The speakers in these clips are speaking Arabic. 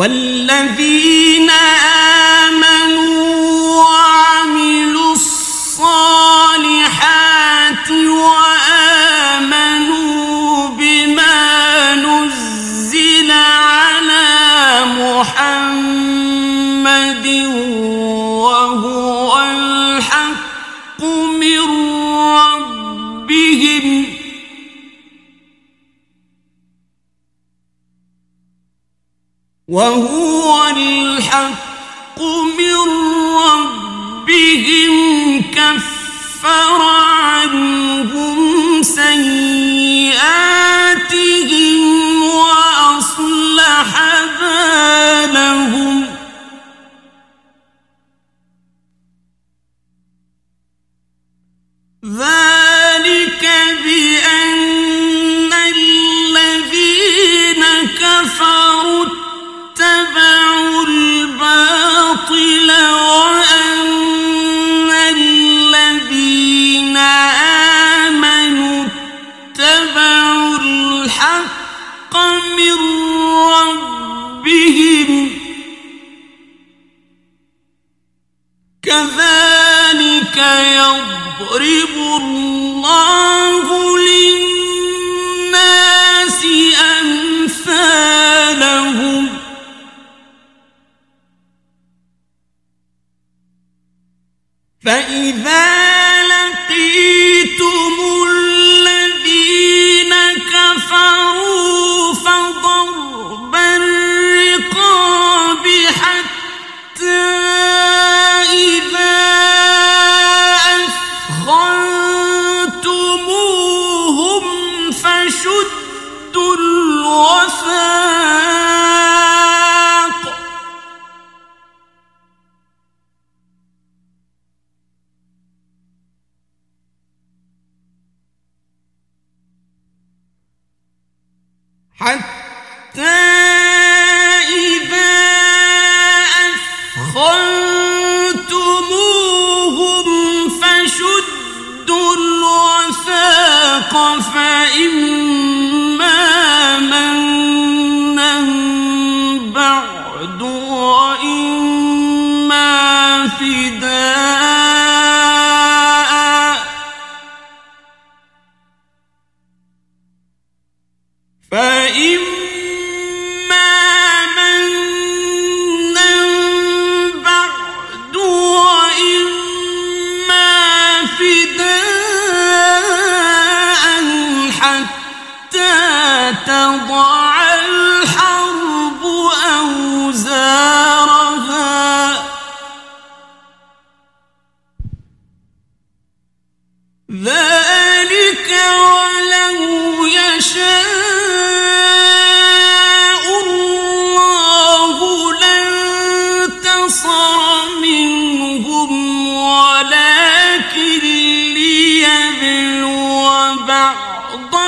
والذين آمنوا وهو كذلك يضرب الله للناس أمثالهم. فإذا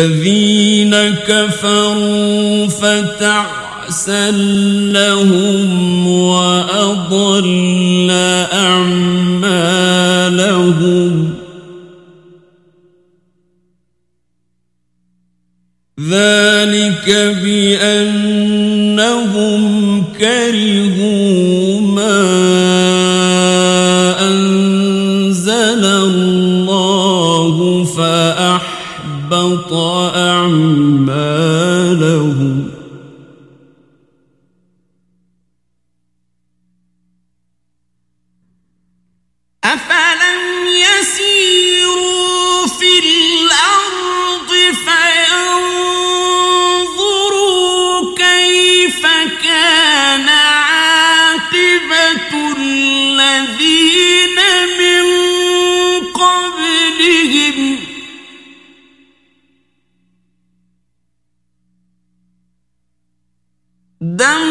الذين كفروا فتعسا لهم وأضل أعمالهم. ذلك بأنهم كرهوا ما أن خطأ دم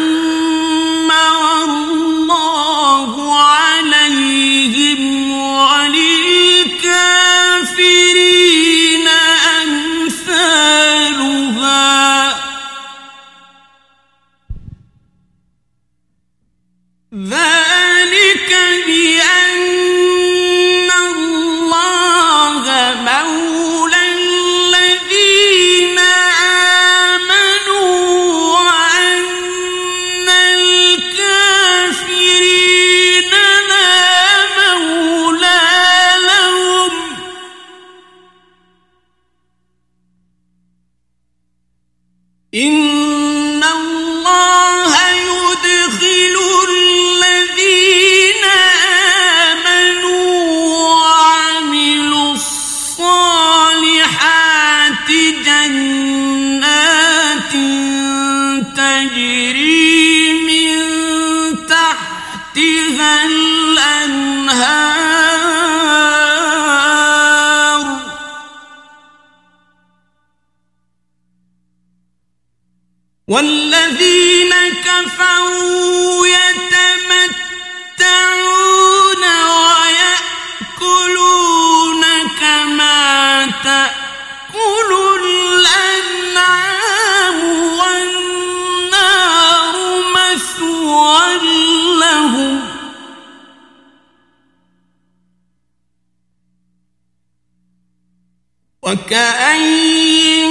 وكأين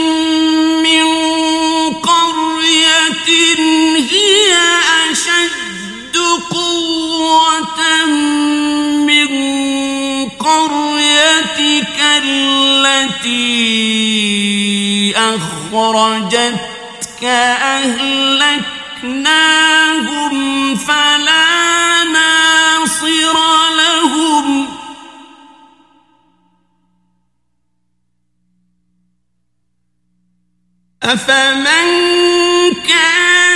من قرية هي أشد قوة من قريتك التي أخرجتك أهلكناهم فلا ناصر أفمن كان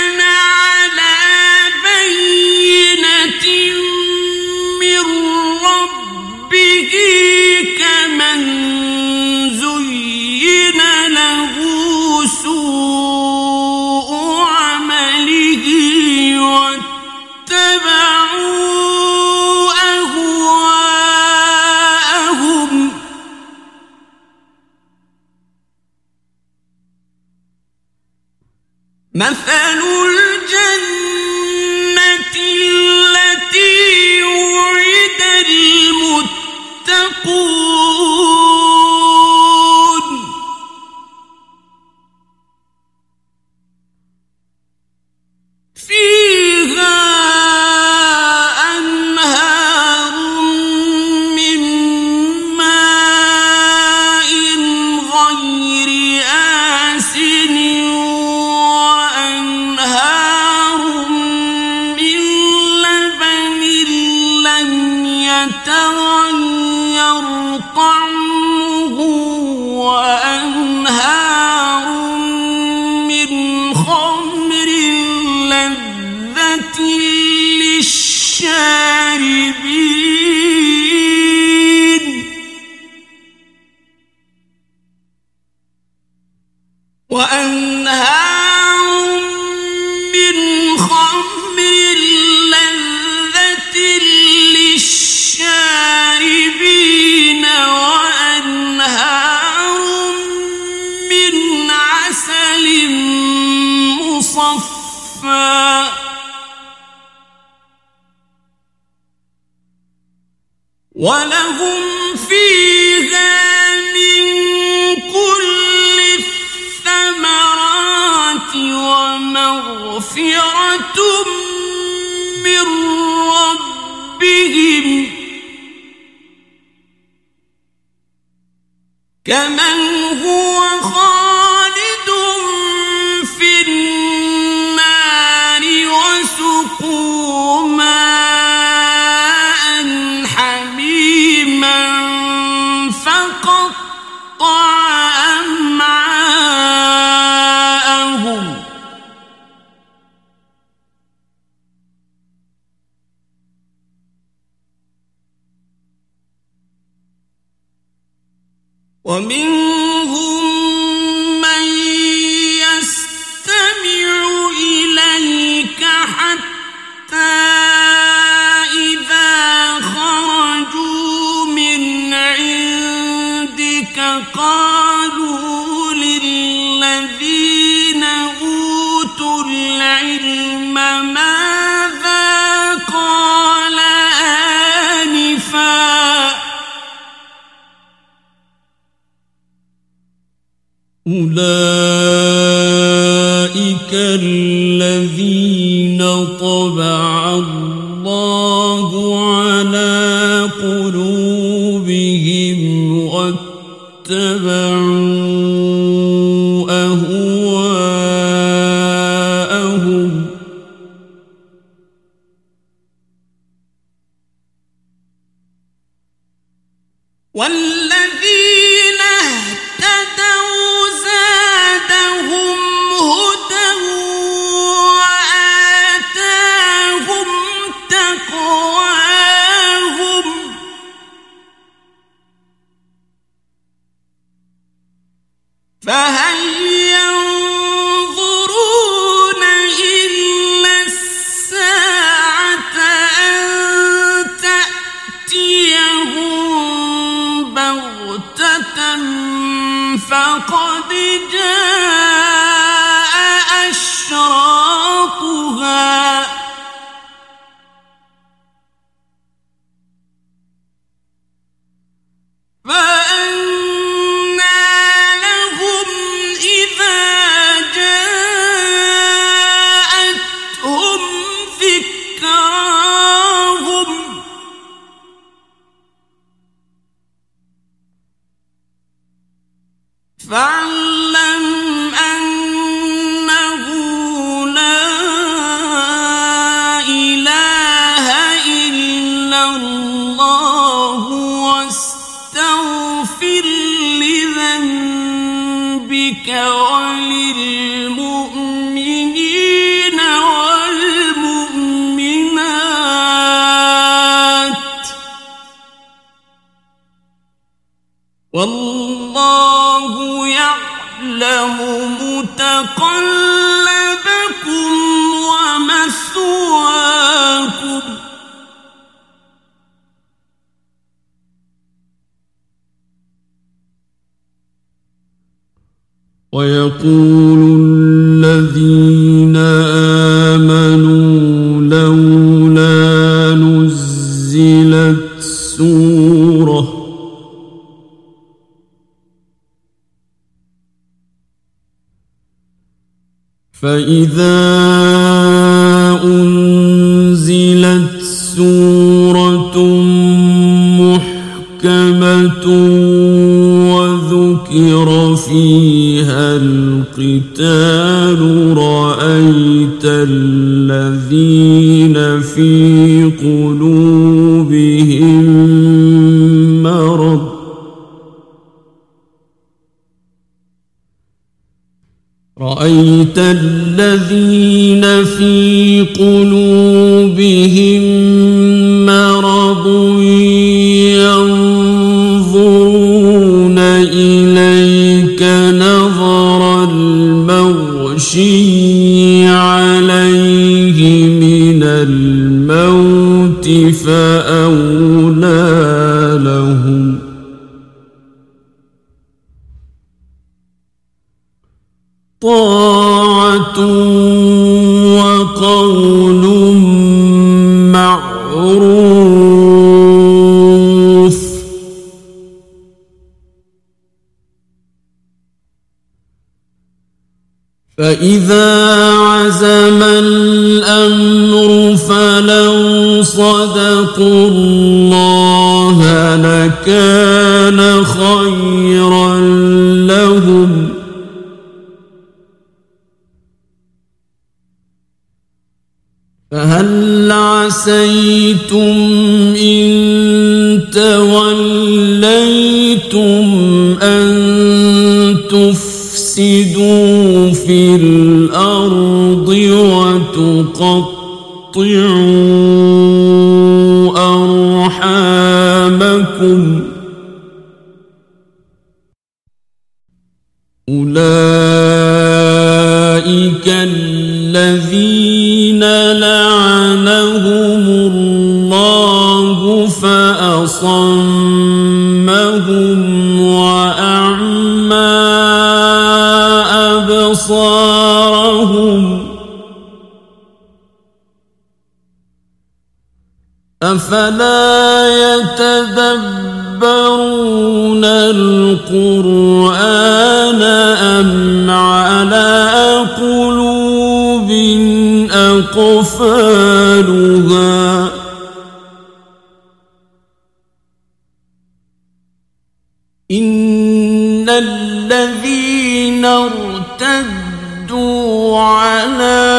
وأنهار من خمر لذة للشاربين وأنهار من عسل مصفى. ولهم ومغفرة من ربهم. كمن هو خالد ومنهم من يستمع إليك حتى إذا خرجوا من عندك قلوبهم واتبعوا فقد جاء أشراطها وللمؤمنين والمؤمنات. والله يعلم متقلبكم ويقول الذين آمنوا لولا نزلت سورة فإذا أنزلت سورة محكمة وذكر فيها القتال رأيت الذين في قلوبهم مرض. رأيت الذين في قلوبهم فأولى لهم. طاعة وقول معروف. فإذا عزم صدقوا الله لكان خيرا لهم. فهل عسيتم إن توليتم أن تفسدوا في الأرض وتقطعوا القرآن أم على قلوب أقفالها؟ إن الذين ارتدوا على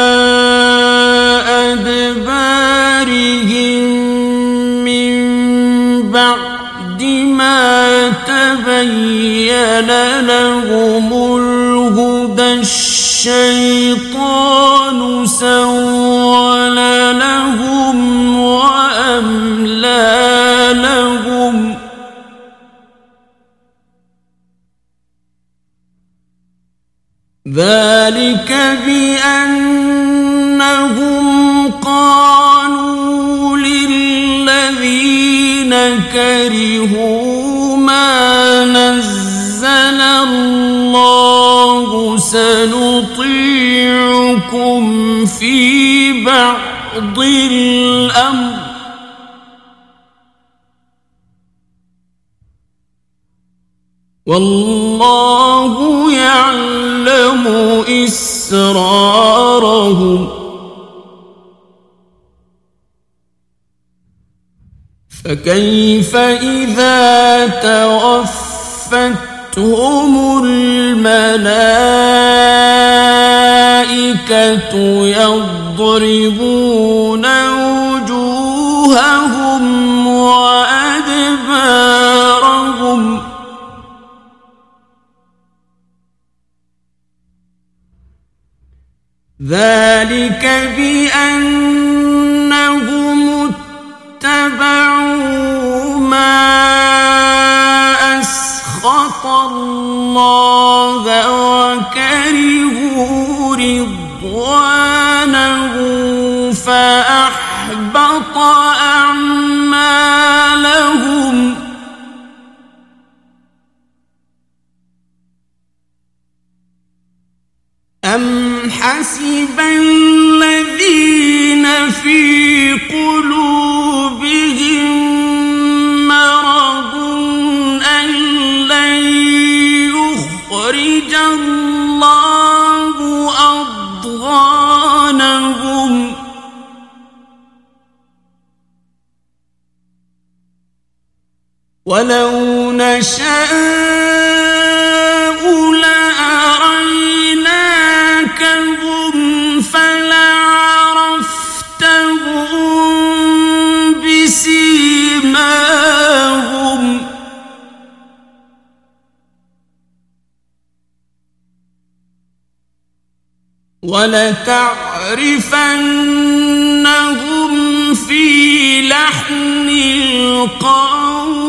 تبين لهم الهدى الشيطان سول لهم وأملى لهم. ذلك بأنهم قالوا للذين كرهوا ما نزل الله سنطيعكم في بعض الأمر. والله يعلم إسرارهم. فكيف إذا توفتهم الملائكة يضربون وجوههم وأدبارهم؟ ذلك بأنهم الله وكرهوا رضوانه فأحبط أعمالهم. أم حسب الذين في قلوبهم ولو نشاء لأريناكهم فلعرفتهم بسيماهم. ولتعرفنهم في لحن القول.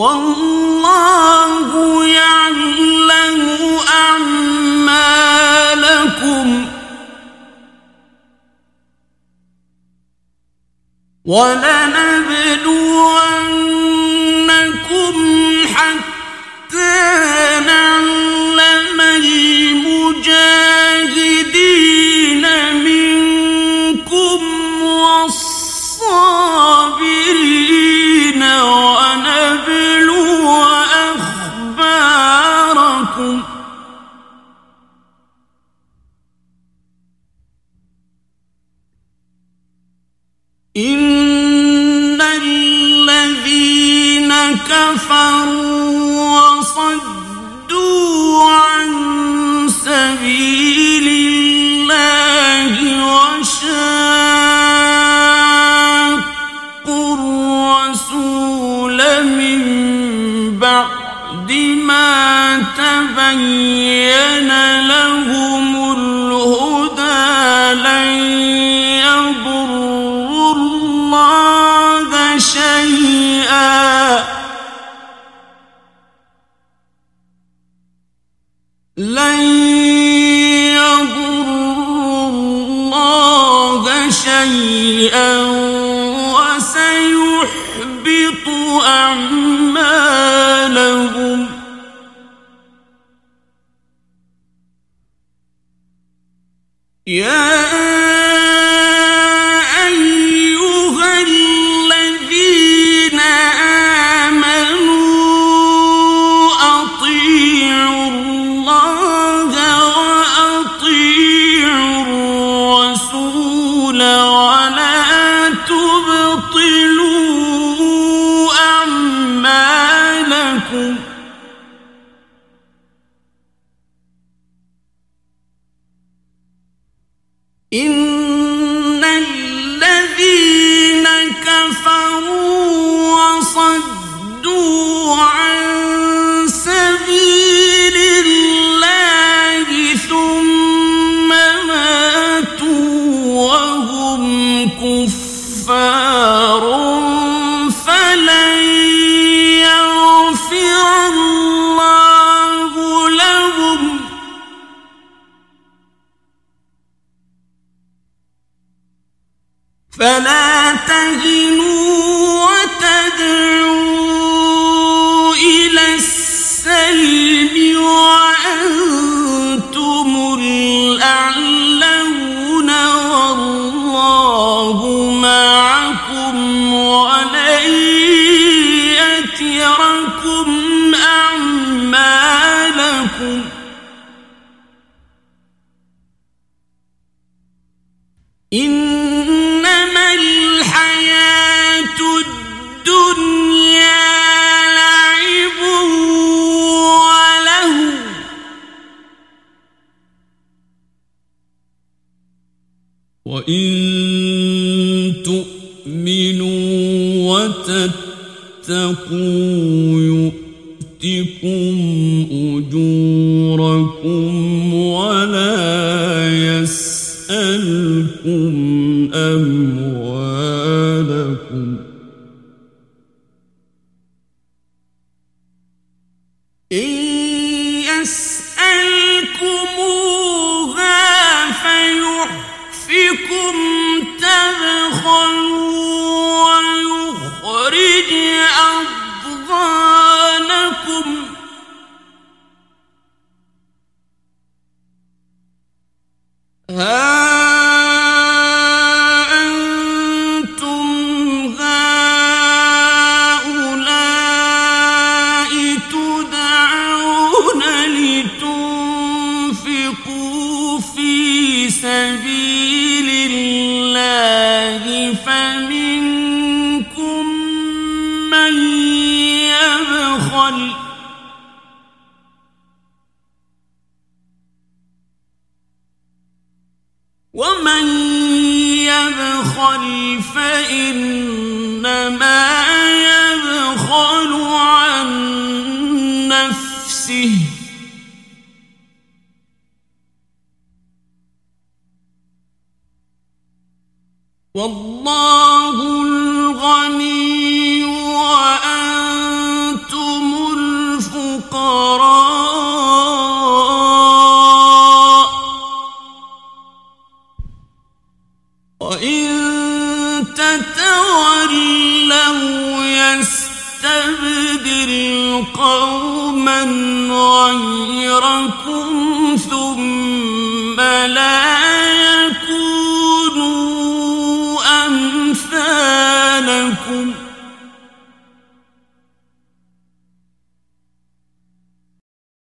والله يعلم أعمالكم. ولنبلونكم كفروا Yeah. إن تؤمنوا وتتقوا نفسه والله غيركم ثم لا